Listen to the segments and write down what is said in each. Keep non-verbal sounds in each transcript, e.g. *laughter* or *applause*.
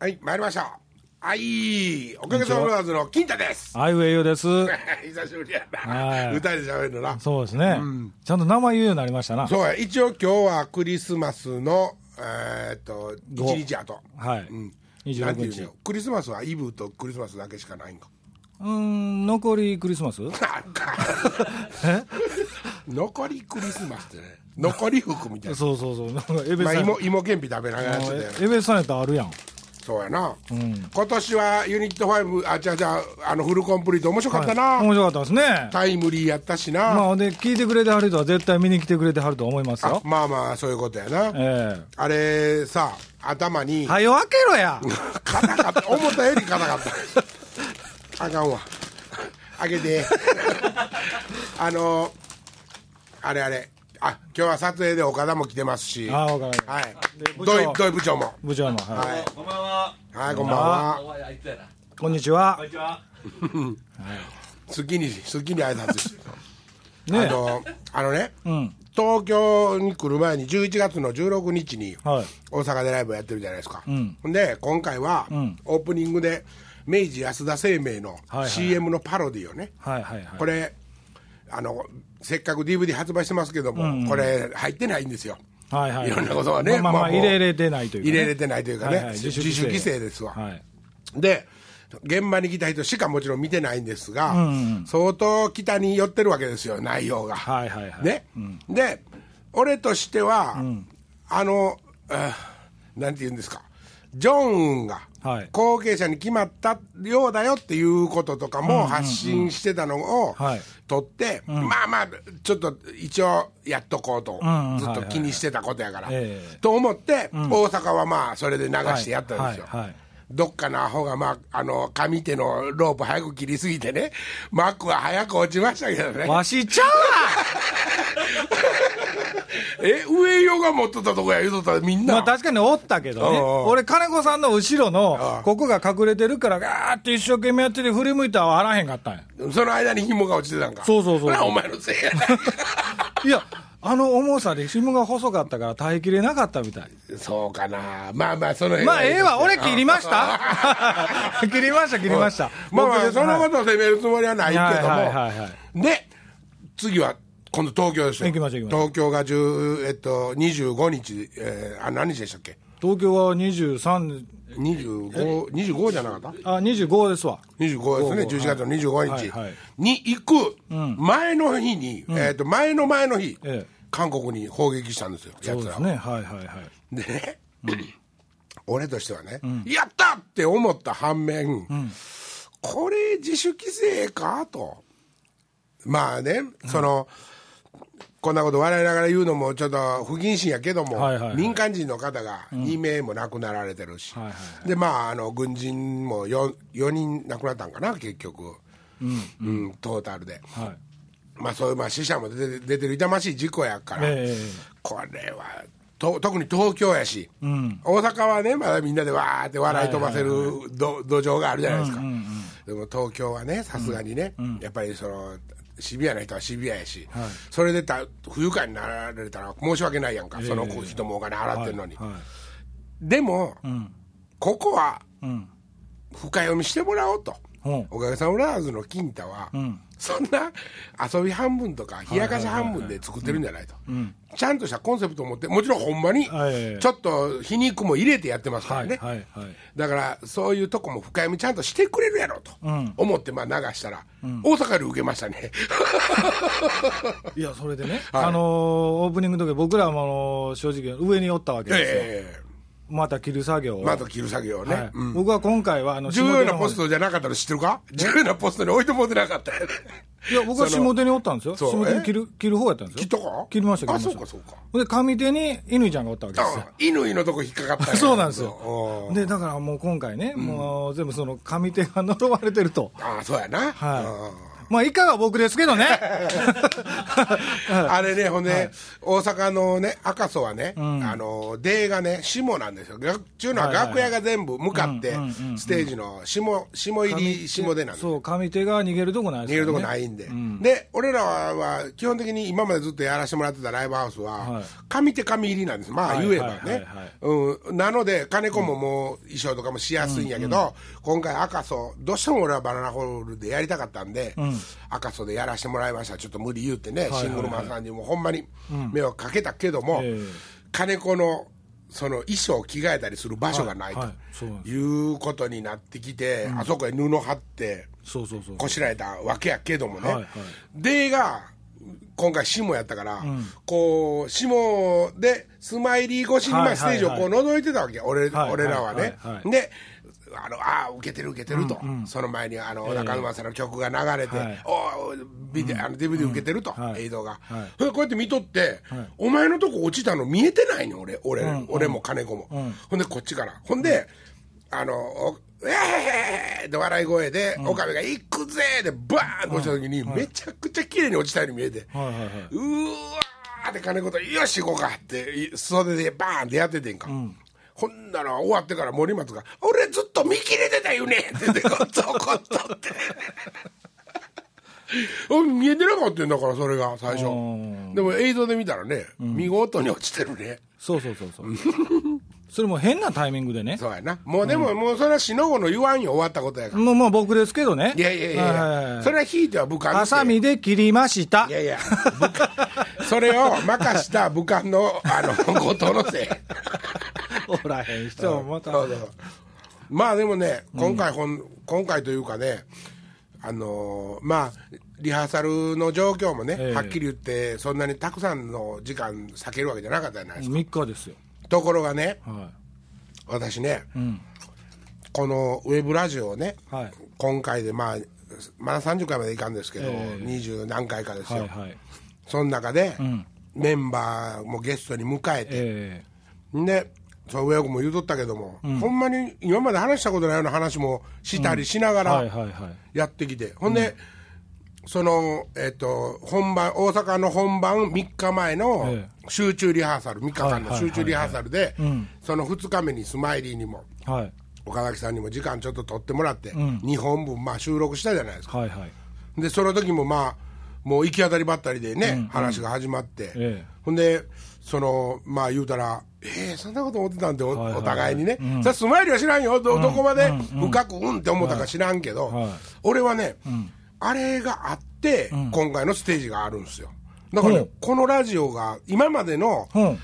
はい、参りました。はい、おかげさまでの金太です。あいうえよです。*laughs* 久しぶりやはいな。歌で喋るのな。そうですね、ちゃんと名前言うようになりましたな。そうや、一応今日はクリスマスの、えーっと、ご一日後。はい。うん。26日クリスマスはイブとクリスマスだけしか？ないんか。うーん、残りクリスマス？なんか *laughs* 残りクリスマスってね。残り服みたいな。そうそうそう。なんかエベまあ、さん。芋、芋けんぴ食べながらやってたよね。エベさんやったらあるやん。そうやな、今年はユニット5あじゃじゃあのフルコンプリート面白かったな、面白かったですね。タイムリーやったしな、まあ、で、聞いてくれてはる人は絶対見に来てくれてはると思いますあよ。まあまあそういうことやな、えあれさ頭に、えはよ開けろや。硬かった。思ったより硬かった。*laughs* あかんわ。開けて。*laughs* あのあれあれあ今日は撮影で岡田も来てますしああ、わかる。はい土井土井部長も部長も。はい。はいこんばんは。はいこんばんはおいあいつやな。こんにちはこん。にちは。好きに好きに挨拶してねあのあのね、うん。東京に来る前に11月の16日にはい。大阪でライブをやってるじゃないですか、んほんで今回はんオープニングで明治安田生命のはいはい CM のパロディをね、はいはいはい。これあのせっかく DVD 発売してますけども、これ入ってないんですよ。はいはい。いろんなことがねまあまあ入れれてないというか、ね。入れれてないというかね、はいはい。自主規制。ですわ、はい。で現場に来た人しかもちろん見てないんですが、ん相当北に寄ってるわけですよ内容が、はいはいはい。ね、で俺としては、あのあなんて言うんですかジョンウンがはい。後継者に決まったようだよっていうこととかも発信してたのをはい。取って、まあまあちょっと一応やっとこうと、ずっと気にしてたことやから、ええ。と思って、大阪はまあそれで流してやったんですよ。どっかのアホが、まあ、あの上手のロープ早く切りすぎてねマックは早く落ちましたけどね。わしちゃう *laughs* *laughs* え上用が持っとったとこや言うとったらみんな、まあ確かにおったけどね。俺、金子さんの後ろうのん、ここが隠れてるから、ガーって一生懸命やってて振り向いたらあらへんかったんや。その間に紐が落ちてたんか。そうそうそう。お前のせいや。*laughs* いや、あの重さで紐が細かったから耐えきれなかったみたい。そうかな。まあまあその辺まあええわ、俺切 *laughs* 切りました？切りました、切りました。まあまあ僕そのことを責めるつもりはないけども、はいはいはいはい。で次は今度東京ですよ。行きましょう行きましょう。東京が10、えっと、25日、えー、あ何日でしたっけ？東京は23、25, 25じゃなかった？あ、25ですわ。25ですね、11月の25日はいはい。に行く前の日に、えー、と前の前の日、ええ。韓国に砲撃したんですよ、やつらは。そうですね。はいはいはい。でね、俺としてはね、やったって思った反面、これ、自主規制かと。まあね、その、こんなこと笑いながら言うのもちょっと不謹慎やけども、はいはいはい。民間人の方が2名も亡くなられてるし、はいはいでまああの軍人も 4, 4人亡くなったんかな結局、うんトータルで、はい。まあそういうまあ死者も出て出てる痛ましい事故やから、えこれはと特に東京やし、大阪はねまだみんなでわーって笑い飛ばせるど土壌があるじゃないですか、でも東京はねさすがにね、やっぱりそのシビアな人はシビアやし、それでた不愉快になられたら申し訳ないやんか、その人もお金払ってるのに、はいはい。でも、ここはうん。深読みしてもらおうと、うんおかげさまラーズの金太は、そんな遊び半分とか冷やかし半分で作ってるんじゃないと、ちゃんとしたコンセプトを持ってもちろんほんまにはい。ちょっと皮肉も入れてやってますからね。だからそういうとこも深読みちゃんとしてくれるやろうと思ってまあ流したら、大阪より受けましたね。いや、それでね、はい。あのーオープニングの時僕らもあの正直上におったわけですよ。えまた切る作業また切る作業をね、はい。うん。僕は今回はあの重要なポストじゃなかったの知ってるか？重要なポストに置いてもってなかったいや、僕は下手におったんですよ。下手に切る切る方やったんですよ。切ったか？切りました、切ありました。そうか。そうかで、上手に乾ちゃんがおったわけですよ。あ。乾のとこ引っかかった *laughs* そうなんですよ。うん。で、だからもう今回ね、もう全部その上手が呪われてると。ああそうやな、はい。うんまあ、以下は僕ですけどね。*laughs* あれね、ほんで、大阪のね、赤楚はね、あの、出がね、下なんですよ。ちゅうのは楽屋が全部向かって、ステージの下、下入り下出なんですよそう、上手が逃げるとこないですよね。逃げるとこないんで、で俺らは基本的に今までずっとやらせてもらってたライブハウスは、はい。上手上入りなんです、まあはい言えばね、はい。はいはいうん、なので、金子ももう衣装とかもしやすいんやけど、今回、赤楚、どうしても俺はバナナホールでやりたかったんで、赤楚でやらせてもらいました、ちょっと無理言うてね、シングルマンさんにもほんまに迷惑かけたけども、ええ。金子のその衣装を着替えたりする場所がないと、はいうことになってきて、あそこへ布貼って。こしらえたわけやけどもね、でが今回下やったから、こう下でスマイリー越しにステージをこう覗いてたわけ、俺はい俺らはね、であのあー受けてる受けてると、その前にあの小田和正さんの曲が流れて、はい。おービデオあの DVD 受けてると、はい。映像が、はい。それでこうやって見とって、お前のとこ落ちたの見えてないの俺俺,、俺も金子も、ほんでこっちから。ほんで、あのおえーって笑い声で、岡部が行くぜでバーンと落ちた時に、めちゃくちゃ綺麗に落ちたように見えて、はいはいはい。うーわーって金子と、よし行こうかって、い袖でバーンってやっててんか。ほんなら終わってから森松が「俺ずっと見切れてたよね」って言ってこっとこっとってお見えてなかったんだからそれが最初。ん。でも映像で見たらね、見事に落ちてるね。そうそうそうそう。*laughs* それも変なタイミングでね。そうやな。もうでも、もうそれはしのごの言わんよ終わったことやから。もう、もう僕ですけどね。いやいやいやそれはひいては武漢ハサミで切りました。い。やいや。それを任した武漢のあの *laughs* 後藤のせいおらへん人もまた。そうそうまあでもね今回ほん、今回というかねあのーまあリハーサルの状況もね、ええはっきり言ってそんなにたくさんの時間避けるわけじゃなかったじゃないですか、3日ですよ。ところがねは私ね、んこのウェブラジオをね、い。はい。今回でまあまだ30回までいかんですけど、ええ二十何回かですよ、はいはい。その中で、んメンバーもゲストに迎えて、えでその上岡も言うとったけども、ほんまに今まで話したことないような話もしたりしながら。やってきて、ほんで、その、えっと本番大阪の本番3日前のえ集中リハーサル3日間の集中リハーサルでん。その2日目にスマイリーにもはい。岡崎さんにも時間ちょっと取ってもらって、2本分まあ収録したじゃないですか。はいはい。でその時もまあもう行き当たりばったりでね、話が始まって、ええ。ほんでそのまあ言うたら「えー、そんなこと思ってたんでお,、はいはい。はいお互いにね、さスマイルは知らんよ。どどこまで深くうんって思ったか知らんけど、はい。はい。俺はね、あれがあって、今回のステージがあるんですよ。だからね、う。んこのラジオが今までのう。ん。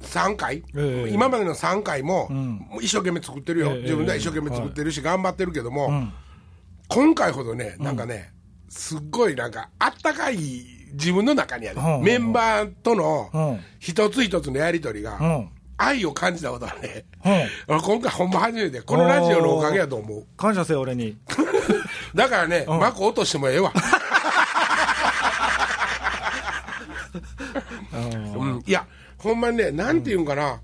3回、ええ。今までの3回も,、もう一生懸命作ってるよ、ええ。自分では一生懸命作ってるし、頑張ってるけども、今回ほどねなんかね、すっごいなんかあったかい自分の中にある、うん。メンバーとのうん。一つ一つのやり取りが、うん。愛を感じたことはね、今回ほんま初めてこのラジオのおかげやと思う。感謝せよ、俺に。*laughs* だからね、マコ落としてもええわ、*laughs* うん、いやほんまにねなんていうんかな、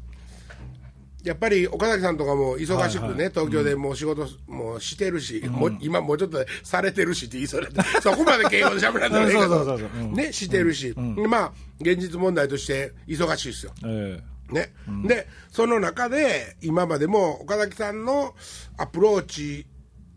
やっぱり岡崎さんとかも忙しくね、はいはい。東京でもう仕事もしてるし、もう今もうちょっとされてるしって言いそうだって *laughs* そこまで敬語で喋らんでもええけど。ねしてるし、まあ現実問題として忙しいですよ。えね、でその中で今までも岡崎さんのアプローチ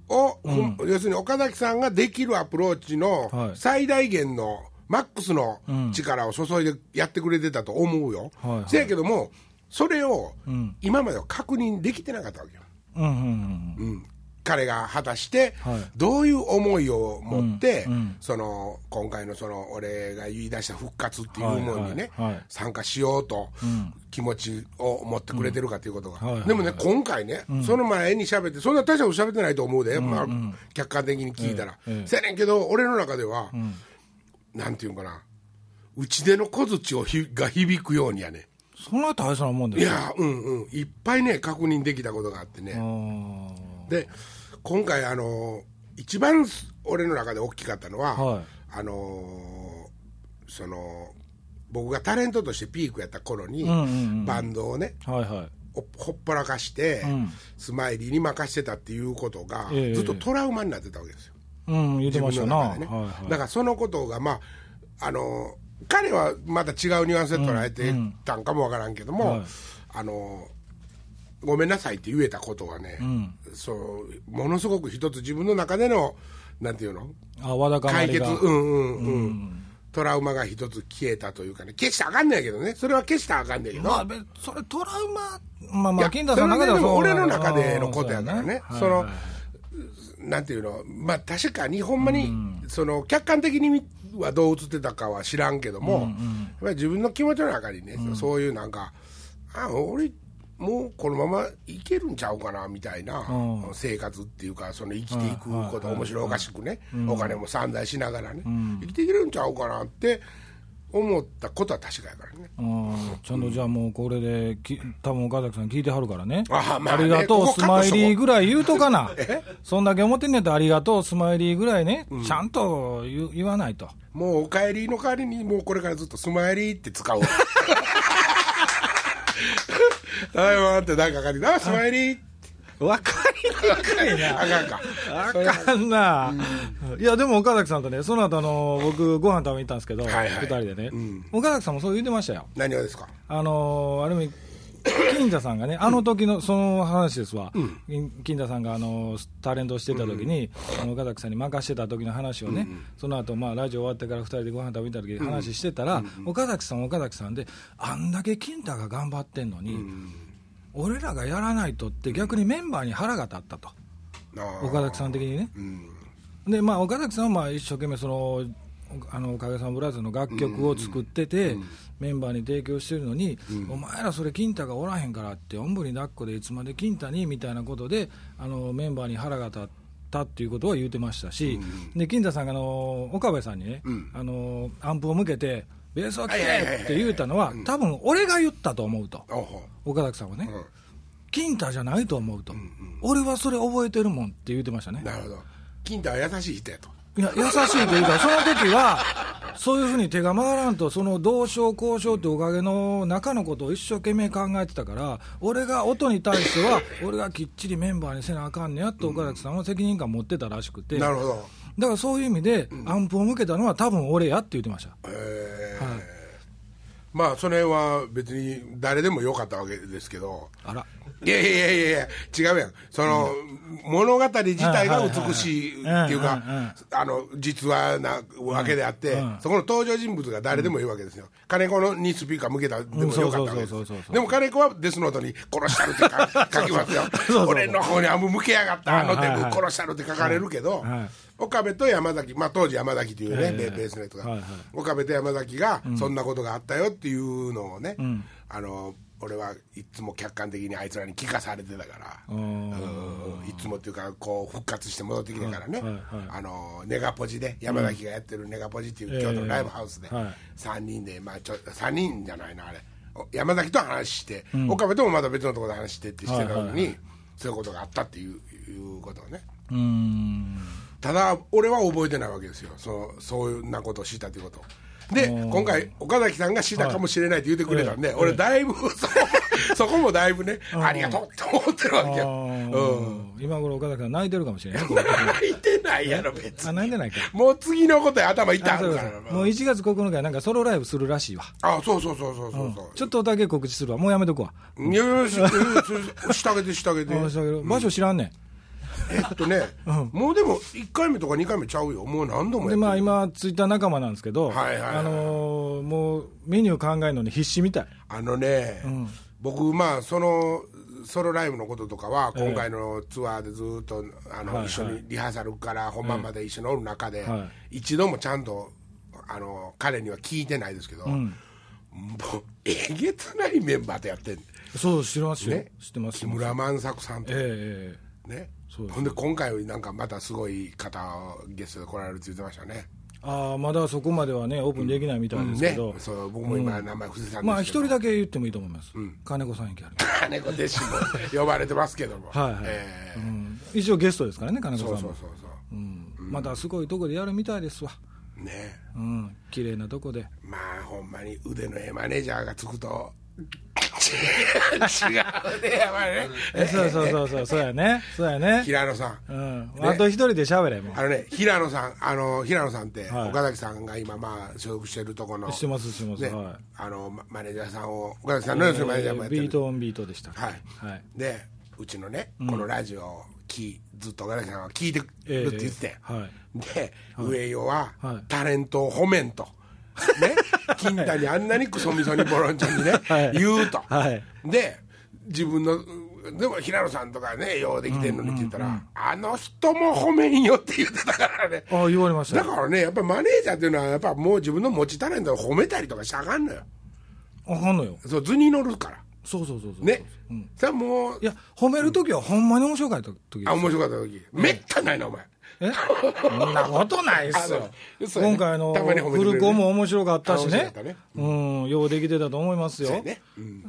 を、ほん。要するに岡崎さんができるアプローチのはい。最大限のマックスの力を注いでやってくれてたと思うよ、はいはい。せやけどもそれを今までは確認できてなかったわけよ、えうんうんうん。うん。彼が果たしてはい。どういう思いを持って、その今回のその俺が言い出した復活っていうものにね、はいはいはい。参加しようと気持ちを持ってくれてるかということが、はいはいはい。でもね今回ね、その前に喋ってそんな大したこと喋ってないと思うで、まあ、客観的に聞いたら、ええええ。せやねんけど俺の中では、なんていうんかな。打ち出の小槌をひが響くようにやねそんな大切なもんですか？いやうんうん。いっぱいね確認できたことがあってね、で今回あの一番俺の中で大きかったのは、はい。あのその僕がタレントとしてピークやった頃に、んうんうんバンドをねはいはい。ほほっぽらかして、ん。スマイリーに任してたっていうことが、ええ。ずっとトラウマになってたわけですよ。うん言ってましたな、自分の中でね。はいはい。だからそのことがまああの彼はまた違うニュアンスで捉えてたんかもわからんけども、はいあのごめんなさいって言えたことがね、そうものすごく一つ自分の中でのなんていうの？あわだかま解決りがうんうん。うん、トラウマが一つ消えたというかね。消したらあかんねんけどね。それは消したらあかんねんけど、まあ、べそれトラウマまあまあ金田さんの中ではそれそう俺の中でのことやからね。うん。そのはいはい。なんていうの、まあ、確かにほんまに、その客観的にはどう映ってたかは知らんけども、やっぱり自分の気持ちの中にね、そういうなんか、あ俺、もうこのままいけるんちゃうかなみたいな、うん。生活っていうか、その生きていくこと、はい面白おかしくね、お金も散財しながらね、生きていけるんちゃうかなって思ったことは確かやからね。うんちゃんとじゃあもうこれでき多分岡崎さん聞いてはるからね。あまあねりがとうスマイリーぐらい言うとかな。え *laughs* そんだけ思ってんねやったらありがとうスマイリーぐらいね、ちゃんと言言わないと。もうお帰りの代わりに、もうこれからずっとスマイリーって使おう。*laughs* ただいまってなんかかりあ、スマイリー分かりにくいな。あかんか。あかんな、いやでも岡崎さんとねその後あの僕ご飯食べに行ったんですけど、はいはい。二人でね、うん。岡崎さんもそう言ってましたよ。何がですか？あのーある意味、金田さんがね、あの時のその話ですわ、金金田さんがあのータレントをしてた時に、岡崎さんに任してた時の話をね、その後まあラジオ終わってから2人でご飯食べに行った時に話してたら、岡崎さん、岡崎さんで、あんだけ金田が頑張ってんのに、俺らがやらないとって、逆にメンバーに腹が立ったと、岡崎さん的にね。うん。でまあ、岡崎さんはまあ一生懸命そのあのおかげさまブラザーズの楽曲を作ってて、メンバーに提供してるのに、お前らそれ、金太がおらへんからって、おんぶに抱っこでいつまで金太にみたいなことで、あのメンバーに腹が立ったっていうことは言ってましたし、で金太さんがあの岡部さんにね、ん。あの、アンプを向けて、ベースって言うたのは、多分俺が言ったと思うと、岡崎さんはね、うん。金太じゃないと思うと、俺はそれ覚えてるもんって言ってましたね。なるほど。金太は優しい人やと。いや、優しいというか、*laughs* その時は、そういうふうに手が回らんと、その同床交渉っておかげの中のことを一生懸命考えてたから、俺が音に対しては、俺がきっちりメンバーにせなあかんねやと、岡崎さんは責任感持ってたらしくて、だなるほどからそういう意味で、アンプを向けたのは、多分俺やって言ってました。えー。はいまあそれは別に誰でもよかったわけですけど。あら。いやいやいやいや違うやん。その、物語自体が美しいっていうかあの実話なわけであって、うん。そこの登場人物が誰でもいいわけですよ、金子のにスピーカー向けたでもよかったわけです。でも金子はデスノートに殺したるって書 *laughs* 書きますよ。俺の方にあんま向けやがったあの手はいはいはい殺したるって書かれるけど、はい岡部と山崎、まあ、当時山崎というね、ええ。ベベースのやつが、岡部と山崎がそんなことがあったよっていうのをね、ん。あの俺はいつも客観的にあいつらに聞かされてたから、うん。うんいつもっていうかこう復活して戻ってきてからね、はいはいあのネガポジで山崎がやってるネガポジっていう京都のライブハウスでええはい。3人で、まあ、ちょ3人じゃないなあれ。お山崎と話して、岡部ともまた別のところで話してってしてたのに、はいはいはそういうことがあったっていういうことをね。ただ俺は覚えてないわけですよ。そそんなことをしたということで今回岡崎さんがしたかもしれないって言ってくれたんで、俺だいぶそこそこもだいぶねありがとうって思ってるわけあよ、ー今頃岡崎さん泣いてるかもしれない。うん、泣いてないやろ別あ、に泣いてないか。もう次のことや頭痛あそうあるからもう1月9日になんかソロライブするらしいわ。あそうそうそうそうそうそう、ちょっとだけ告知するわ。もうやめとくわ。いやいやし下げて下げてあしたけど場所知らんねん。えっとね、もうでも1回目とか2回目ちゃうよ。もう何度もでる。まあ今、ツイッター仲間なんですけど、はいはいはい。あのーもうメニュー考えるのに必死みたい。あのね、僕まあそのソロライブのこととかは今回のツアーでずっとあの、はいはい。一緒にリハーサルから本番まで一緒におる中で、は一度もちゃんとあの彼には聞いてないですけど、もうえげつないメンバーでやってん。そう、知ってますよ。ね。知ってます。木村万作さんと、えええ。ねそうほんで今回なんかまたすごい方ゲストで来られるって言ってましたね。えああ、まだそこまではね、オープンできないみたいですけね。ど、そう僕も今名前伏せたんですけど、まあ一人だけ言ってもいいと思います。金子さん駅ある。金子弟子も呼ばれてますけども。*laughs* はいはい。ええ。うん。一応ゲストですからね、金子さんも。そうそうそうそう。うん。またすごいとこでやるみたいですわ。ね。うん、綺麗なとこで。まあほんまに腕のええマネージャーがつくと違う。*laughs* ねやっぱりね。えそうそうそうそうそうやね。そうやね。平野さん。うん。あと一人で喋れもあのね平野さんあの平野さんって、はい。岡崎さんが今まあ所属してるところのうしてますしてます、ねはあのママネージャーさんを岡崎さんいの要すマネージャーもやってる。ビートオンビートでしたはい、はい。でうちのね、このラジオをきずっと岡崎さん。は聞いてるってええ言ってて、はいで、上与は、はいタレントを褒めんと。ね、金太にあんなにクソみそにボロンちゃんにね、はい。言うと、はい。で自分のでも平野さんとかねようできてんのにって言ったら、あの人も褒めんよって言ってたからね。あ言われました。よだからねやっぱマネージャーっていうのはやっぱもう自分の持ちタレントを褒めたりとかしちゃあかんのよ。あかんのよ。そう図に乗るから。そうそうそうそうね、うん。それはもういや褒める時はほんまに面白かったあ面白かった時、めったにないなお前。えそんなことないっすよ。今回のたまに褒めてくれる。ねフルコも面白かったしね。うん。ようできてたと思いますよ。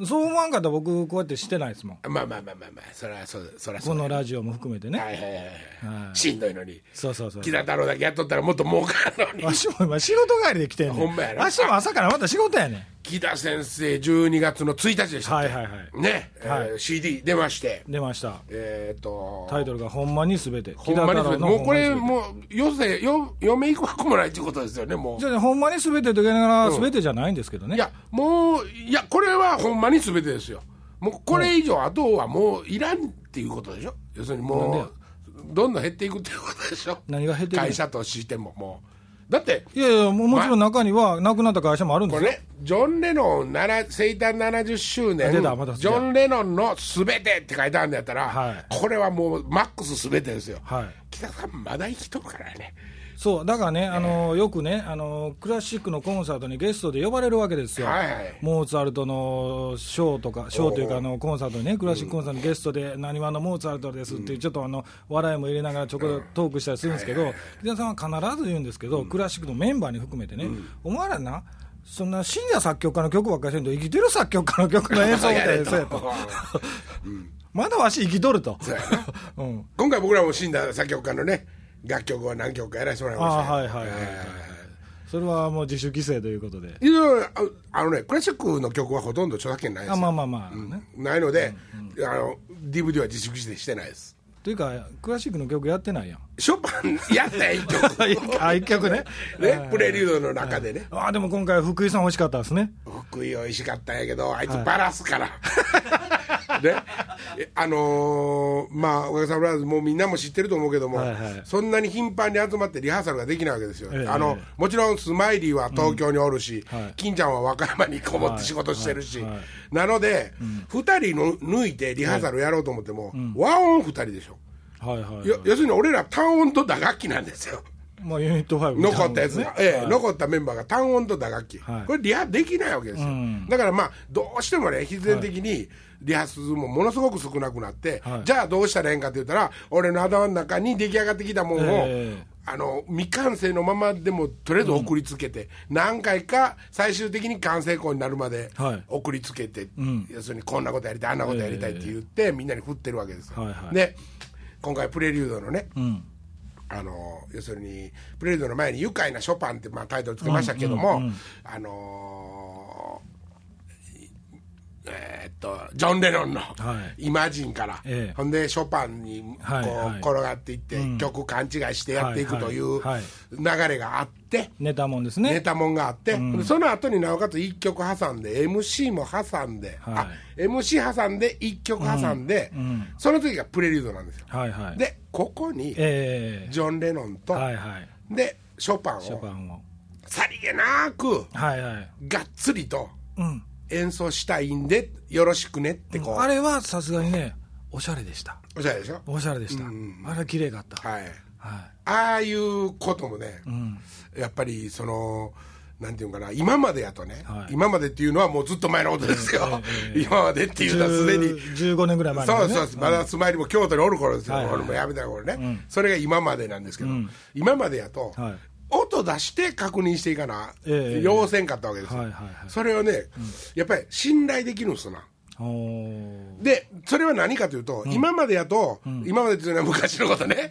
そう思わんかったら僕こうやってしてないですもん。まあまあまあまあまあそれはそうそれはそうこのラジオも含めてねはいはいはいしんどいのにそうそうそう木田太郎だけやっとったらもっと儲かるのにわしも今仕事帰りで来てんねほんまやなわしも朝からまた仕事やねん木田先生12月の1日でしたはいはいはい。ね、はい。えー CD 出まして。出ました。えーっと。タイトルが「ほんまにすべて」ほんまにそれもうこれうもうよせよ嫁行くわけもないっていうことですよねもう。じゃあほんまにすべてと言いながらすべてじゃないんですけどね。いやもういやこれはほんまに全てですよ。もうこれ以上あとはもういらんっていうことでしょ？要するにもうどんどん減っていくっていうことでしょ？何が減っていく？の会社としてももうだっていやいやももちろん中にはなくなった会社もあるんですよ。これねジョン・レノン7生誕70周年ジョン・レノンのすべてって書いてあるんだったら、はい。これはもうマックスすべてですよ、はい。北さんまだ生きとるからねそうだからね、あのよくねあの、クラシックのコンサートにゲストで呼ばれるわけですよ、はいはい。モーツァルトのショーとか、ショーというかあの、コンサートにね、クラシックコンサートにゲストで、なにわのモーツァルトですっていう、ちょっとあの笑いも入れながらちょこっとトークしたりするんですけど、木田さんは必ず言うんですけど、クラシックのメンバーに含めてね、お前らな、そんな深夜作曲家の曲ばっかりしてんと、生きてる作曲家の曲の演奏みたいそうやと、*laughs* まだわし生きとると。*laughs* うん。今回僕らも死んだ作曲家のね楽曲は何曲かやらせてもらいました。あはいはいはい。はいそれはもう自主規制ということで。いやああのねクラシックの曲はほとんど著作権ないです。よあまあまあまあ、ね。ないので、あの DVD は自粛してしてないです。というか、クラシックの曲やってないやん。ショパンやった一曲。*laughs* あ、一曲ね。*laughs* ねプレリュードの中でね。あでも今回、福井さん欲しかったですね。福井美味しかったんやけどあいつバラすから、ね。えあのーまあおかげさまでもうみんなも知ってると思うけども、はいはいそんなに頻繁に集まってリハーサルができないわけですよ、ええあのもちろんスマイリーは東京におるし、はい。金ちゃんは和歌山にこもって仕事してるし、はいはいなので、二2人の抜いてリハーサルやろうと思っても、和音2人でしょ、はいはい、はい。よ要するに俺ら単音と打楽器なんですよまあ、ユニット5残ったやつが、ええはい。残ったメンバーが単音と打楽器、はい。これリハできないわけですよ、うん。だからまあどうしてもね必然的にリハ数もものすごく少なくなって、はい。じゃあどうしたらええんかって言ったら俺の頭の中に出来上がってきたものを、ええ。あの未完成のままでもとりあえず送りつけて、何回か最終的に完成校になるまではい。送りつけて、ん。要するにこんなことやりたいあんなことやりたいって言って、みんなに振ってるわけですよ、はいはい。で今回プレリュードのね、うん。あの要するにプレードの前に「愉快なショパン」ってまあタイトルつけましたけども、あのーえーっとジョン・レノンの「はいイマジン」から、ええほんでショパンにこう、はいはい転がっていって、曲勘違いしてやっていくという流れがあって。ネタもんですね。ネタもんがあって、でその後になおかつ1曲挟んで MC も挟んで、はいあ MC 挟んで1曲挟んで、んその次がプレリュードなんですよ、はいはい。でここにええジョン・レノンと、はいはい。でショパンをショパンを。さりげなくはいはい。がっつりとうん。演奏したいんでよろしくねってこう、あれはさすがにね、おしゃれでした。おしゃれでしょ？おしゃれでした。あれは綺麗かった。はい。はああいうこともね、い。うん。やっぱりそのなんていうかな今までやとね、はい。今までっていうのはもうずっと前のことですよ、ええ *laughs* 今までっていうのはすでに。10 15年ぐらい前そうねそうそう。まだスマイルも京都におる頃ですよ、はいはい俺もやめた頃ね、それが今までなんですけど、ん今までやと、はい音出して確認していかな、ええ要せんかったわけですよ、はいはいはい。それをね、やっぱり信頼できるんですな。でそれは何かというと、今までやと、今までっていうのは昔のことね。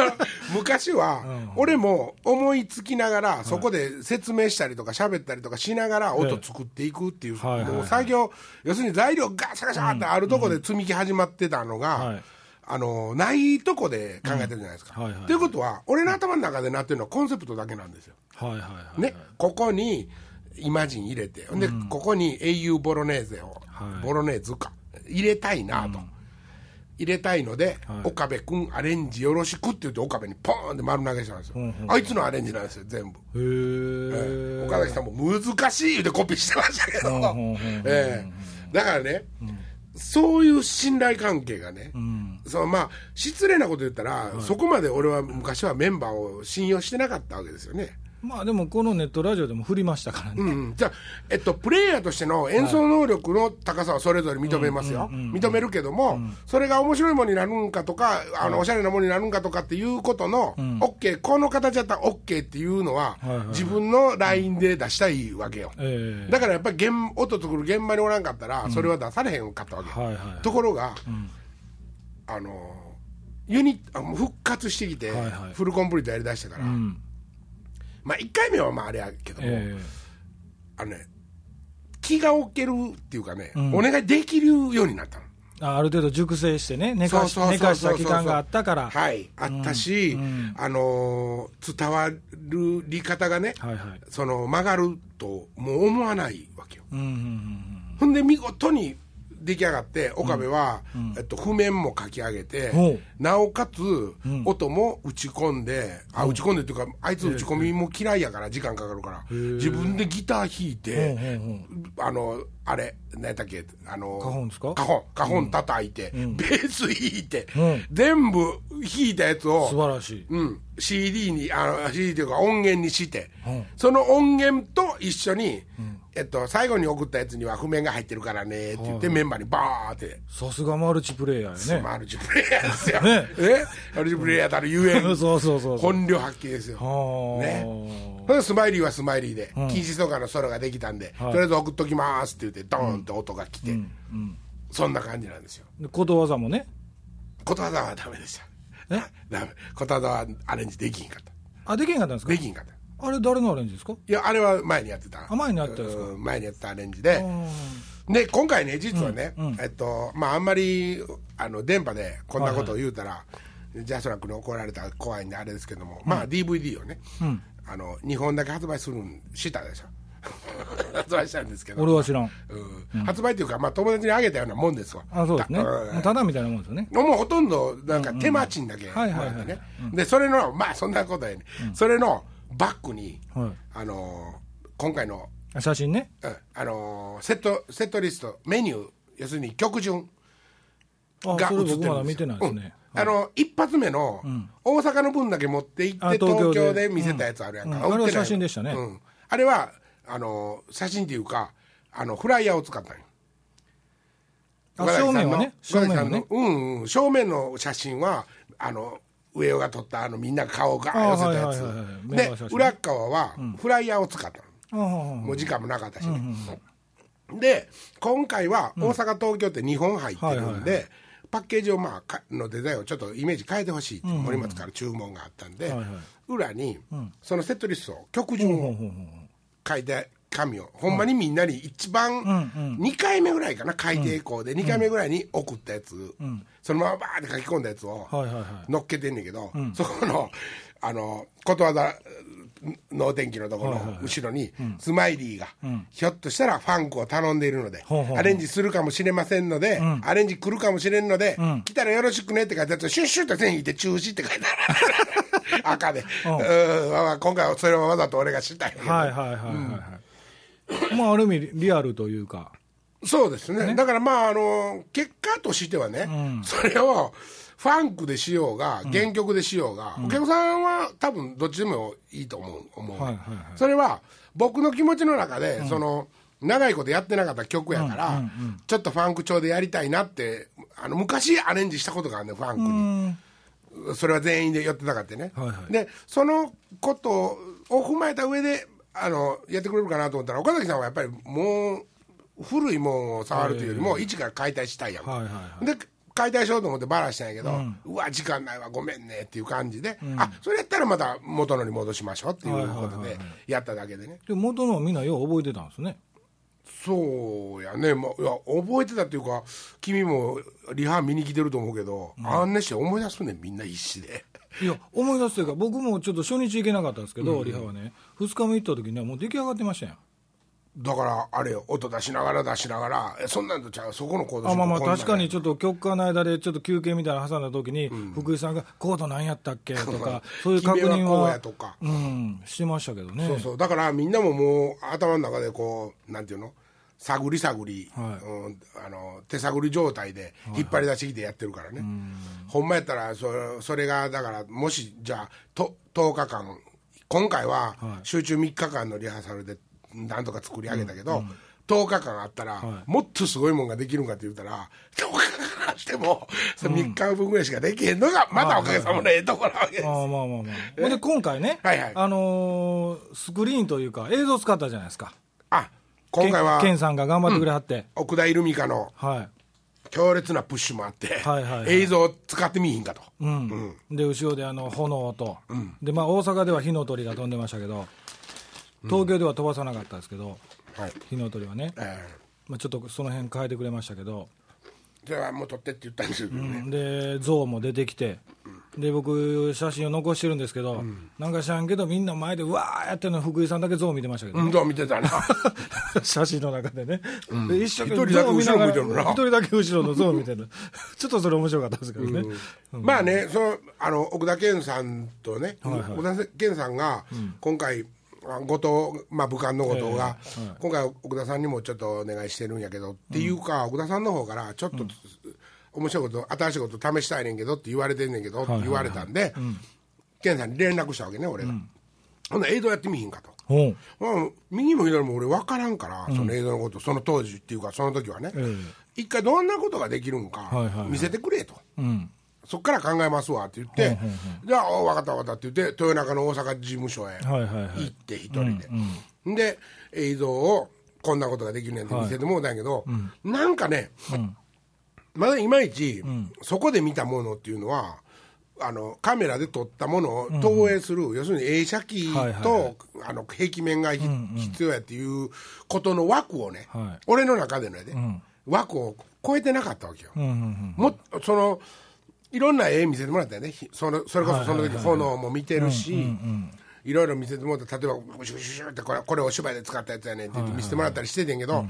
*laughs* 昔は、俺も思いつきながらそこで説明したりとか喋ったりとかしながら音作っていくっていう、はいはいはい。もう作業要するに材料ガシャガシャってあるとこで積み木始まってたのが、はいあのないとこで考えてるじゃないですか。うん。はいはい。はいということは俺の頭の中でなってるのはコンセプトだけなんですよ。はいはいはいね、ここにイマジン入れて、ほん。で、ここに英雄ボロネーゼを、はい。ボロネーズか、入れたいなと。入れたいので、はい。岡部君アレンジよろしくって言って岡部にポーンって丸投げしたんですよ、うんうんあいつのアレンジなんですよ全部、へえ岡崎さんも難しい言うてコピーしてましたけど、うんうんうんうんええ。だからね、そういう信頼関係がね、うんそのまあ失礼なこと言ったら、そこまで俺は昔はメンバーを信用してなかったわけですよね。まあでもこのネットラジオでも振りましたからね、うん、じゃあ、えっと、プレイヤーとしての演奏能力の高さはそれぞれ認めますよ、認めるけども、それが面白いものになるんかとか、あのおしゃれなものになるんかとかっていうことの、OK、この形だったら OK っていうのは、はいはい自分のラインで出したいわけよ。ええ。だからやっぱり現音作る現場におらんかったら、それは出されへんかったわけ、はいはいところが、あのユニあ復活してきて、はいはい。フルコンプリートやりだしたから、うんまあ1回目はまああれやけども、えあのね、気が置けるっていうかね、ん。お願いできるようになったの。えあある程度熟成してね寝かした期間があったから。はい、あったし、うん。あのー伝わるり方がね、はいはい。その曲がるともう思わないわけよ。うんうんうん。ほんで見事に出来上がって岡部は、えっと、譜面も書き上げて、なおかつ、ん。音も打ち込んであ打ち込んでっていうかあいつ打ち込みも嫌いやから時間かかるから。自分でギター弾いて、あのあれ何やったっけあのカホンですか？カホンカホン叩いて、ベース弾いて、うん。全部弾いたやつを素晴らしい。うん、CD にあの CD というか音源にして、うん。その音源と一緒に、えっと、最後に送ったやつには譜面が入ってるからねって言って、メンバーにバーって。さすがマルチプレイヤーやねマルチプレイヤーですよ。ねえマルチプレイヤーたるゆえん。*laughs* そうそうそう本領発揮ですよ。はあねスマイリーはスマイリーで、ん禁止とかのソロができたんで、はいとりあえず送っときますって言って、ドーンって音が来て、うんうんそんな感じなんですよ。でことわざもねことわざはダメでした。え？ダメ。ことわざはアレンジできひんかった。あできへんかったんですか？できひんかった。あれ誰のアレンジですか？いや、あれは前にやってた。あ前にやってたんですか。うん前にやってたアレンジで。うで、今回ね、実はね、うんうん。えっと、まあ、あんまり、あの、電波でこんなことを言うたら、ジャスラックに怒られたら怖いんであれですけども、まあ、DVD をね、ん。あの、2本だけ発売するん、したでしょ。*laughs* 発売したんですけど。俺は知らん。うん。発売っていうか、まあ、友達にあげたようなもんですわ。あそうですね。ただみたいなもんですよね。もうほとんどなんか手間賃だけもはいはいはい。らってね、でそれの、まあそんなことやね、それのバックに、はい。あのー今回の、あ写真ね。うんあのーセットセットリスト、メニュー、要するに曲順あが映ってるんですよ。それ僕まだ見てないですね。うん。あの一発目の、大阪の分だけ持って行って、あ東京で。見せたやつあるやんか、あれは写真でしたね。うん。あれはあのー写真っていうか、あのフライヤーを使ったんよ。正面はね。正面のうんうん、正面の写真はあの上尾が撮ったあのみんな顔が寄せたやつ、あはいはいはいはい。メンバーで裏っ側はフライヤーを使ったの、もう時間もなかったしね、で今回は大阪、東京って2本入ってるんで、はいはいはパッケージを、まあ、かのデザインをちょっとイメージ変えてほしいって森松から注文があったんで、はいはい。裏にそのセットリストを曲順を書いて紙を。ほんまにみんなに一番ん。2回目ぐらいかな。書いていこうで2回目ぐらいに送ったやつ、そのままバーって書き込んだやつを乗っけてんねんけど、そこのあのことわざの天気のところの後ろにスマイリーが、ひょっとしたらファンクを頼んでいるので、アレンジするかもしれませんので、アレンジ来るかもしれんので、来たらよろしくねって書いたやつをシュッシュッと線引いて中止って書いてある。*laughs* 赤で、今回はそれはわざと俺がしたいはいはいはいはいまあある意味リアルというか。そうですね。だからまああの結果としてはね、それをファンクでしようが原曲でしようが、お客さんは多分どっちでもいいと思う思う、はいはいはい。それは僕の気持ちの中で、その長いことやってなかった曲やから、ちょっとファンク調でやりたいなってあの昔アレンジしたことがあるねファンクに。うん。それは全員で寄ってたかってね、はいはい。でそのことを踏まえた上であのやってくれるかなと思ったら岡崎さんはやっぱりもう古いもんを触るというよりも、一から解体したいやん、はいはいはで解体しようと思ってバラしたんやけど、うわ時間ないわごめんねっていう感じで、あそれやったらまた元のに戻しましょうっていうことでやっただけでね、で元のはみんなよう覚えてたんですね。そうやね、まあ、いや覚えてたっていうか君もリハ見に来てると思うけど、あんねして思い出すねんみんな必死で。いや思い出すというか僕もちょっと初日行けなかったんですけど、リハはね。2日目行った時にはもう出来上がってましたよだからあれよ音出しながら出しながらえそんなんとちゃう？そこのコードあまあまあ確かにちょっと曲間の間でちょっと休憩みたいなの挟んだ時に、福井さんが「コード何やったっけ?」とか *laughs* そういう確認君はうんしてましたけどね。そうそう。だからみんなももう頭の中でこうなんていうの？探り探り、はい。うん、あの手探り状態で引っ張り出してきてやってるからね、ほんまやったらそそれがだからもしじゃあと10日間今回ははい。集中3日間のリハーサルでなんとか作り上げたけど、10日間あったら、はもっとすごいもんができるんかって言ったら10日間しても、その3日分ぐらいしかできへんのがまたおかげさまのええところなわけです、ああまあまあまあ。ほんで今回ね、はいはい。あのースクリーンというか映像使ったじゃないですか。あ今回はさんが頑張ってくれはって、奥田イルミカのはい。強烈なプッシュもあって、はいはいはい。映像を使ってみいひんかと、うん。で後ろであの炎と、でまあ、大阪では火の鳥が飛んでましたけど東京では飛ばさなかったですけど、はい。火の鳥はね、えまあ、ちょっとその辺変えてくれましたけど、ー、それはもう撮ってって言ったんですけどね、で象も出てきて、で僕写真を残してるんですけど、なんか知らんけどみんな前でうわーやってるの福井さんだけ象見てましたけど、うん、どう見てたな。*laughs* 写真の中でね、で一生懸命一人だけ象見一人だけ後ろの象見てる。*laughs* ちょっとそれ面白かったですけどね、まあねそのあの奥田健さんとね、はい奥田健さんが今回、あ後藤、まあ、武漢の後藤が、ええはい今回奥田さんにもちょっとお願いしてるんやけど、っていうか奥田さんの方からちょっと、面白いこと新しいこと試したいねんけどって言われてんねんけど、って言われたんで、健さんに連絡したわけね俺が、ほんなら映像やってみひんかと。右も左も俺分からんから、その映像のことその当時っていうかその時はね、え一回どんなことができるんか見せてくれと、うん。そっから考えますわって言って、じゃあお分かった分かったって言って豊中の大阪事務所へ行って一人で、で映像をこんなことができるねんって見せてもうたんやけど、なんかね、まだいまいち、そこで見たものっていうのはあのカメラで撮ったものを投影する、要するに映写機と、はいはいはい。あの壁面がひ、必要やっていうことの枠をね、はい。俺の中でのやで、枠を超えてなかったわけよ。うんうんうんもっそのいろんな絵見せてもらったよね。ひそのそれこそその時はいはいはい。炎も見てるし、いろいろ見せてもらった。例えばシュシュシュってこれこれお芝居で使ったやつやねんって言って見せてもらったりしててんけど、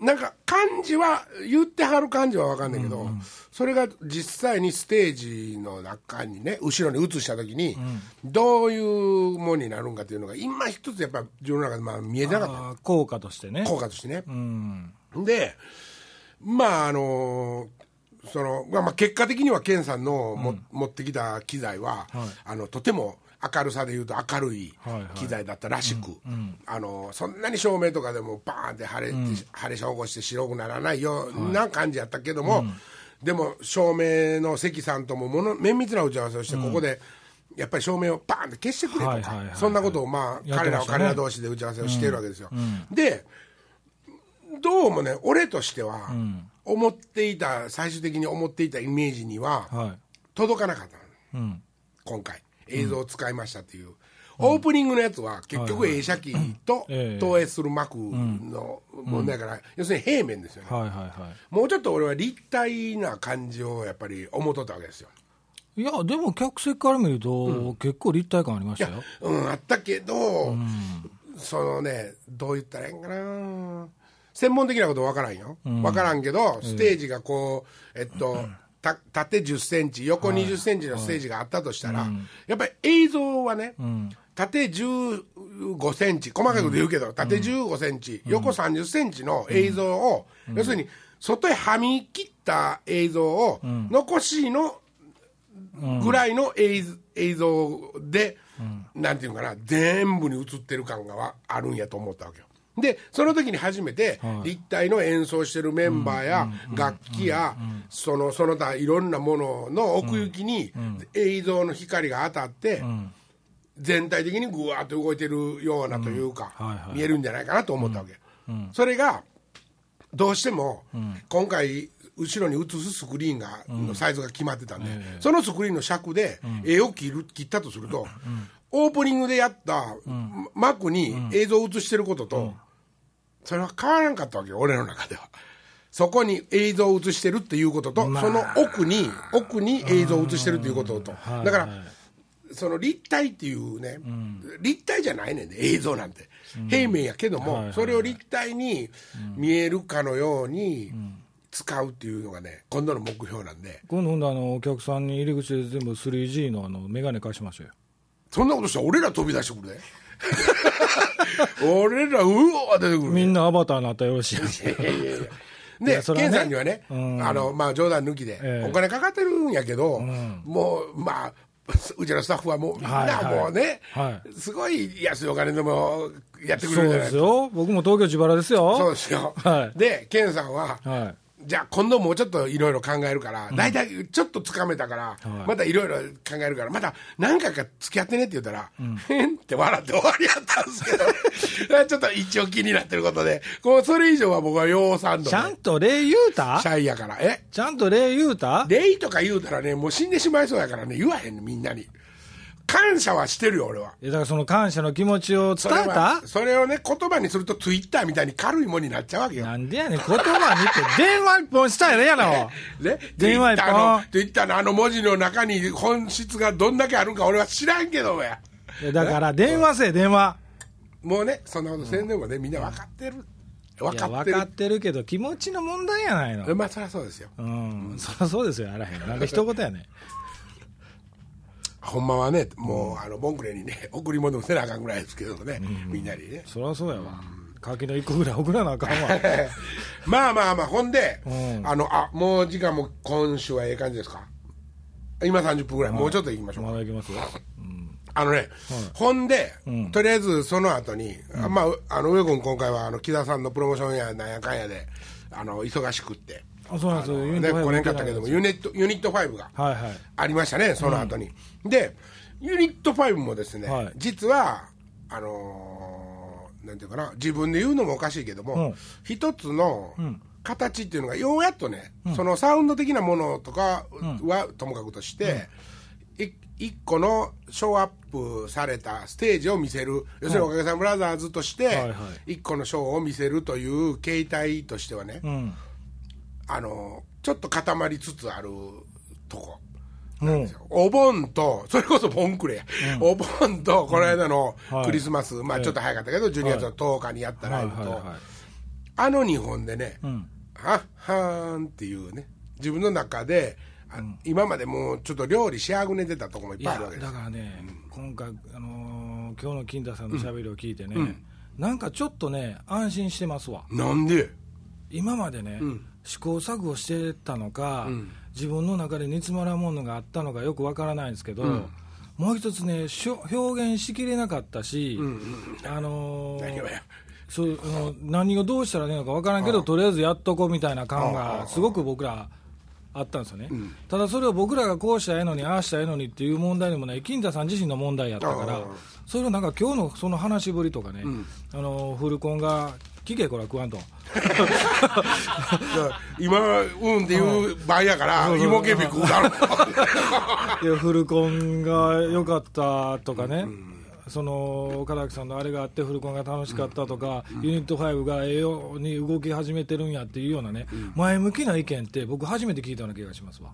なんか感じは言ってはる感じは分かんないけど、それが実際にステージの中にね後ろに映した時に、どういうものになるんかっていうのが今一つやっぱ自分の中でまあ見えてなかった。効果としてね。効果としてね。うん。でまああのそのまあ、まあ結果的には健さんのも、持ってきた機材は、あのとても明るさでいうと明るいはいはい。機材だったらしく、あのそんなに照明とかでもバーンって腫れ,、腫れ証拠して白くならないような感じやったけども、でも照明の関さんとももの綿密な打ち合わせをして、ここでやっぱり照明をバーンって消してくれとか、はいはいはいはい。そんなことをまあ彼らは彼ら同士で打ち合わせをしているわけですよ。でどうもね俺としては、思っていた最終的に思っていたイメージにははい。届かなかった今回映像を使いましたっていう、オープニングのやつは結局映写機とええ。投影する幕の問題から、要するに平面ですよね、もうちょっと俺は立体な感じをやっぱり思っとったわけですよ。いいやでも客席から見ると、結構立体感ありましたよ。うんあったけど、そのねどう言ったらいいんかな。専門的なこと分からんよ、分からんけどステージがこうえっと、た縦1 0ンチ横2 0ンチのステージがあったとしたら、やっぱり映像はね、縦1 5センチ細かいこと言うけど、縦1 5センチ、横3 0センチの映像を、要するに外へはみ切った映像を残しのぐらいの映映像で、なんていうかな全部に映ってる感がわあるんやと思ったわけよでその時に初めて立体の演奏してるメンバーや楽器やそのその他いろんなものの奥行きに映像の光が当たって全体的にぐわーっと動いてるようなというか見えるんじゃないかなと思ったわけ。それがどうしても、今回後ろに映すスクリーンが、のサイズが決まってたんで、そのスクリーンの尺で絵を切る切ったとすると、オープニングでやった幕に映像を映してることと、それは変わらんかったわけよ俺の中では。そこに映像を映してるっていうことと、その奥に奥に映像を映してるっていうことと、だから、その立体っていうね、立体じゃないねんね映像なんて、平面やけども、それを立体に見えるかのように使うっていうのがね今度の目標なんで。今度、ほんであのお客さんに入り口で全部 3G のあの眼鏡貸しましょうよ。そんなことしたら俺ら飛び出してくるで俺らうわ出てくるでみんなアバターになったらよろし。いいやいやいや。いで、ケンさんにはね、うん。あの、まあ、冗談抜きで、ええ。お金かかってるんやけど、もう、まあ、*laughs* うちのスタッフはもうみんなはいはい。もうね、はすごい安いお金でもやってくれそうるじゃないですよ。僕も東京自腹ですよ。そうですよ。はい。で、ケンさんは、はい。じゃあ今度もうちょっといろいろ考えるから、大体ちょっとつかめたから、はい。またいろいろ考えるから、また何回か付き合ってねって言ったら、へんって笑って終わりやったんですけど、*laughs* ちょっと一応気になってることで、こうそれ以上は僕は養蚕度ちゃんと礼言うた？シャイやから、え？ちゃんと礼言うた？レイとか言うたらね、もう死んでしまいそうやからね、言わへんね、みんなに。感謝はしてるよ、俺は。いやだからその感謝の気持ちを伝えそれはたそれをね、言葉にするとツイッターみたいに軽いもんになっちゃうわけよ。なんでやねん、言葉にって電話一本したいねやろ。*laughs* ね、電話一本の、ツイッターのあの文字の中に本質がどんだけあるんか俺は知らんけどもや。いやだから電話せえ、電話。もうね、そんなことせんでもね、みんな分かってる。分いや、かってる分か。ってるけど、気持ちの問題やないの。まあ、そりゃそうですよ。うん、そりゃそうですよ、あらへん。なんで一言やねん。ほんまはね、もう、あの、ボンクレにね、*laughs* 贈り物もせなあかんぐらいですけどね、みんなにね。そりゃそうやわ。柿の一個ぐらい送らなあかんわ。*laughs* まあまあまあ、ほんで、うん。あの、あ、もう時間も今週はええ感じですか？今30分ぐらい、もうちょっと行きましょうか。まだいきますよ。あのね、ほんで、とりあえずその後に、あまあ、あの、上君今回は、あの、木田さんのプロモーションやなんやかんやで、あの、忙しくって、あ、そうなんですよ。ね、トファイブ来れんかったけども、ユニット、ユニット5が。ありましたね、その後に。で、ユニット5もですね、はい。実は、あのーなんていうかな、自分で言うのもおかしいけども、うん。一つの形っていうのが、ようやっとね、そのサウンド的なものとかはともかくとして、い一個のショーアップされたステージを見せる、要するにおかげさんブラザーズとして一個のショーを見せるという形態としてはね、うん。あのちょっと固まりつつあるとこ。もう、お盆と、それこそボンクレや、お盆と、この間のはい。クリスマス、まあちょっと早かったけど、12月の10日にやったライブと、はいはいはい。あの2本でね、うん。はっはーんっていうね、自分の中で、あ今までもうちょっと料理しあぐねてたとこもいっぱいあるわけです。だからね、今回、あのー今日の金田さんのしゃべりを聞いてね、なんかちょっとね、安心してますわ。なんで？今までね、試行錯誤してたのか、自分の中で煮詰まらんものがあったのかよくわからないんですけど、もう一つね表現しきれなかったし、あのー何をやそうあの何をどうしたらいいのかわからんけど、とりあえずやっとこうみたいな感がすごく僕らあったんですよね、ただそれを僕らがこうしたらええのにああしたらええのにっていう問題でもない金田さん自身の問題やったからそれをなんか今日のその話しぶりとかね、あのフルコンが聞けこれは食わんと。今、うんっていう場合やから、*laughs* 芋けんぴ食うだろ。*laughs* いやフルコンが良かったとかね、その岡崎さんのあれがあってフルコンが楽しかったとか、ユニット5がええように動き始めてるんやっていうようなね、前向きな意見って僕初めて聞いたような気がしますわ。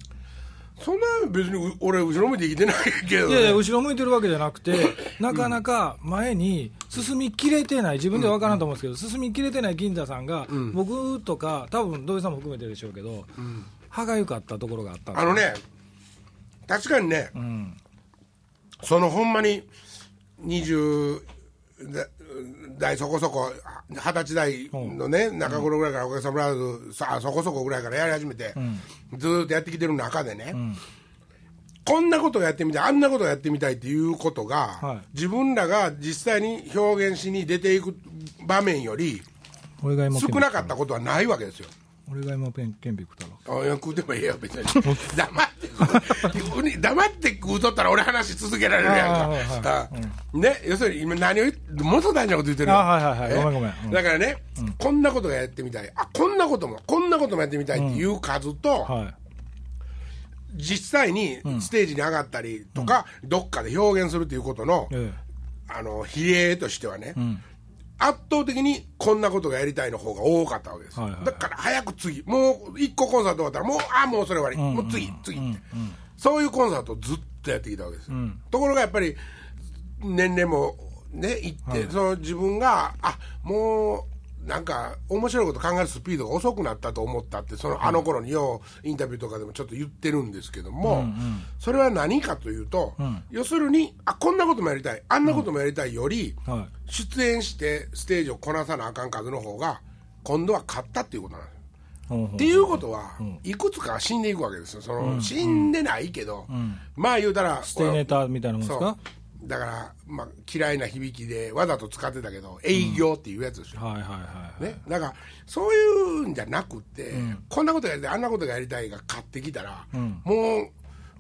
そんな別に俺、後ろ向いて生きてないけど、ね、いやいや、後ろ向いてるわけじゃなくて、なかなか前に進みきれてない、自分では分からんと思うんですけど、進みきれてない金田さんが、僕とか、多分土井さんも含めてでしょうけど、歯がゆかったところがあったあのね、確かにね、ん。そのほんまに20代そこそこ、二十歳代のね、中頃ぐらいからお客さんブラザーズ、さあそこそこぐらいからやり始めて、ずーっとやってきてる中でね、こんなことをやってみたい、あんなことをやってみたいっていうことが、はい。自分らが実際に表現しに出ていく場面より少なかったことはないわけですよ。俺が今ペンケンピ食ったらあいや食うてもええよ別に。黙って食う。*laughs* 黙って食うとったら俺話し続けられるやんか。ね要するに今何を言って元大事なこと言ってる。よあはいはいはい。え？ごめんごめん。うん。だからね、こんなことがやってみたい。あこんなこともこんなこともやってみたいっていう数と、はい。実際にステージに上がったりとか、どっかで表現するということの、えあの比例としてはね、圧倒的にこんなことがやりたいの方が多かったわけです、はいはいだから早く次。もう一個コンサート終わったらもうあもうそれ終わり、もう次次って、そういうコンサートをずっとやってきたわけです、ところがやっぱり年齢もねいって、その自分があもうなんか面白いこと考えるスピードが遅くなったと思ったってそのあの頃にようインタビューとかでもちょっと言ってるんですけども、それは何かというと、要するにあこんなこともやりたいあんなこともやりたいより、は出演してステージをこなさなあかん数の方が今度は勝ったっていうことなんですっていうことは、いくつか死んでいくわけですよ。その、死んでないけど、まあ言うたらステネタみたいなもんですか？だから、まあ、嫌いな響きでわざと使ってたけど営業っていうやつですよ、はいはいはいね、だからそういうんじゃなくって、こんなことやりたいあんなことがやりたいが勝ってきたら、もう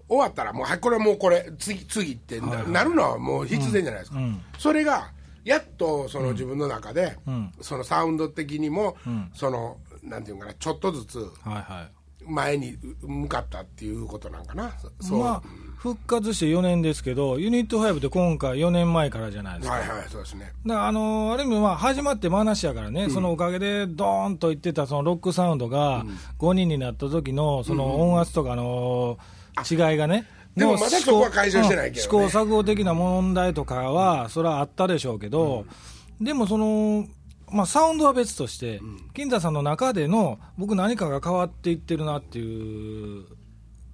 終わったらもうはいこれはもうこれ次次ってな,、なるのはもう必然じゃないですか、それがやっとその自分の中で、そのサウンド的にも、そのなんていうかなちょっとずつはいは前に向かったっていうことなんかな、いそう、まあ復活して4年ですけどユニット5って今回4年前からじゃないですか。はいはいそうですね。だからあのーある意味、まあ、始まって話やからね、そのおかげでドーンといってたそのロックサウンドが5人になった時のその音圧とかの違いがね、でもうまだそこは解消してないけどね。うん。試行錯誤的な問題とかは、それはあったでしょうけど、でもその、まあ、サウンドは別として、金田さんの中での、僕、何かが変わっていってるなっていう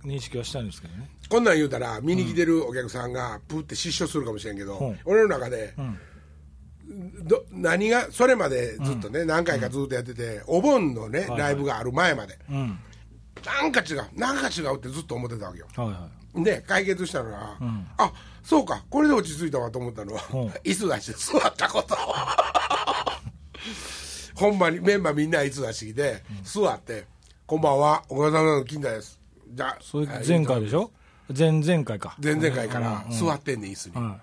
認識はしたんですけどね。こんなん言うたら見に来てるお客さんがプーって失笑するかもしれんけど、う。ん俺の中で、ど何がそれまでずっとね、何回かずっとやってて、お盆のね、はいライブがある前まで、うん。なんか違うなんか違うってずっと思ってたわけよ。はいはい。で解決したのは、あそうかこれで落ち着いたわと思ったのは、う。ん *laughs* 椅子出して座ったこと *laughs* ほんまにメンバーみんな椅子出してきて、座って「こんばんはおかげさまの金田です」じゃあそれ前回でしょ？前々回か。前々回から座ってんねん椅子に、は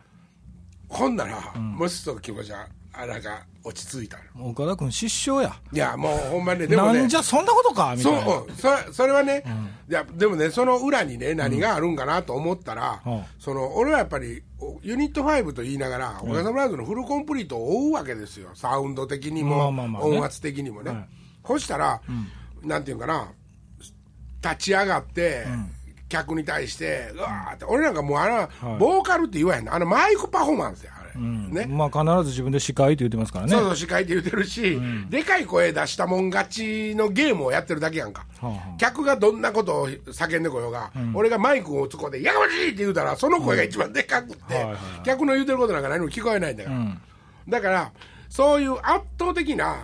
ほんなら、もうちょっと気持ちはあらが落ち着いたの。い、岡田君、失笑や。いやもうほんまにねでもね。なんじゃ、そんなことかみそうたいな。うんそれそれはね、いやでもねその裏にね何があるんかなと思ったら、うん。その俺はやっぱりおユニット5と言いながら、おかげさまライズのフルコンプリートを追うわけですよ。サウンド的にも、まあまあまあね。音圧的にもね、はいそしたら、なんていうかな立ち上がって、客に対してうわーって俺なんかもうあの、ボーカルって言わへんの。あのマイクパフォーマンスやあれ、ね。まあ、必ず自分で司会って言ってますからね。そうそう司会って言ってるし、でかい声出したもん勝ちのゲームをやってるだけやんか、はあはあ。客がどんなことを叫んでこようが、俺がマイクをつこうで「やかましい!」って言うたらその声が一番でかくって、はいはいはい。客の言うてることなんか何も聞こえないんだから、だからそういう圧倒的な、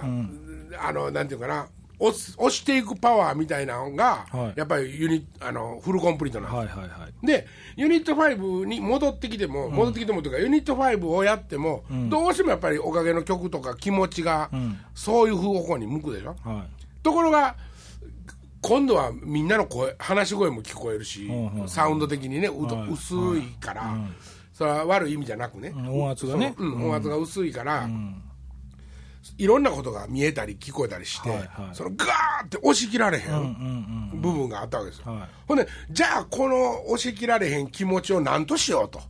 あのなんていうかな押す押していくパワーみたいなのが、はい。やっぱりユニあのフルコンプリートなんですよ。はいはいはい。でユニット5に戻ってきても、戻ってきてもというかユニット5をやっても、どうしてもやっぱりおかげの曲とか気持ちが、そういう方向に向くでしょ？はい。ところが今度はみんなの声話し声も聞こえるし、うんうんサウンド的にねうどはい。薄いから、それは悪い意味じゃなくね、音圧がね。音圧が薄いから、いろんなことが見えたり聞こえたりして、はいはい。そのガーって押し切られへん部分があったわけですよ、はい。ほんでじゃあこの押し切られへん気持ちを何としようと、うん。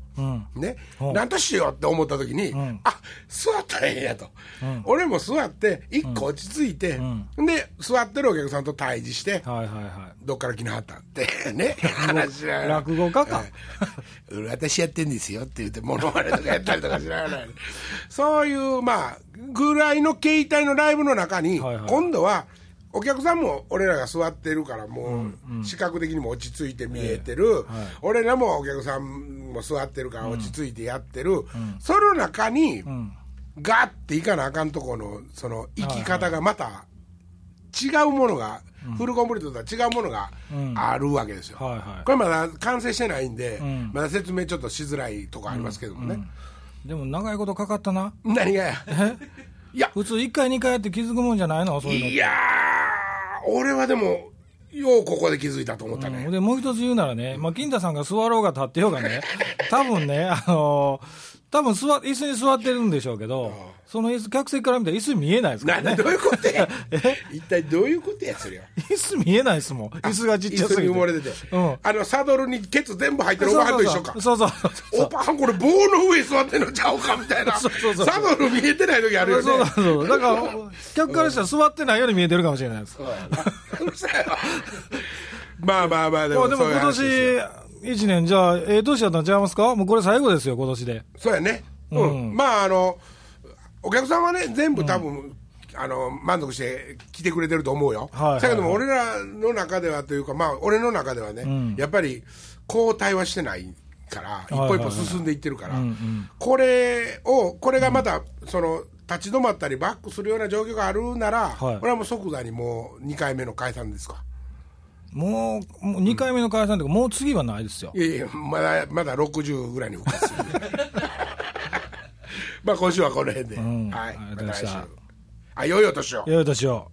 ね、う。ん何としようって思った時に、あ座ったらええんやと、俺も座って一個落ち着いて、で座ってるお客さんと対峙して、はいはいはどっから来なはったんって。*laughs* ね話しながら落語家か。はい。私やってんですよって言ってモノマネとかやったりとかしながら。*laughs* そういうまあぐらいの形態のライブの中に、はいはい。今度はお客さんも俺らが座ってるからもう視覚的にも落ち着いて見えてる、俺らもお客さんも座ってるから落ち着いてやってる、その中に、ガッていかなあかんとこのその生き方がまた違うものが、フルコンプリートとは違うものがあるわけですよ、はいはい。これまだ完成してないんで、ん。まだ説明ちょっとしづらいとこありますけどもね、い。でも長いことかかったな。何がや？いや。普通1回2回やって気づくもんじゃないの？そういうの。いや俺はでもようここで気づいたと思ったね、でもう一つ言うならね、まあ、金太さんが座ろうが立ってようがね、*laughs* 多分ね、あの多分座椅子に座ってるんでしょうけど、その椅子、客席から見たら椅子見えないですからね。どういうことや？*laughs* 一体どういうことや、それは？椅子見えないですもん。椅子がちっちゃすぎて。椅子に埋もれてて。うん。あの、サドルにケツ全部入ってるおばはんと一緒か。そうそうおばはんこれ棒の上に座ってんのちゃうかみたいな。そうそうそう。サドル見えてない時あるよね。そうそうそう。だから、客からしたら座ってないように見えてるかもしれないです。そ *laughs* うやな。まあまあまあ、でも。でも今年、1年、じゃあ、ええ年だったんちゃいますか？もうこれ最後ですよ、今年で。そうやね。うん。まあ、あの、お客さんはね、全部多分、あの満足して来てくれてると思うよ、はい、だけども、俺らの中ではというか、まあ、俺の中ではね、うん、やっぱり交代はしてないから、一歩一歩進んでいってるから、これを、これがまた、その立ち止まったり、バックするような状況があるなら、はい、俺はもう即座にもう2回目の解散ですか。もうもう2回目の解散というか、もう次はないですよ。いやいや、まだまだ60ぐらいに復活する。まあ今週はこの辺で。うん、はい。また来週。あ、よいお年を。よいお年を。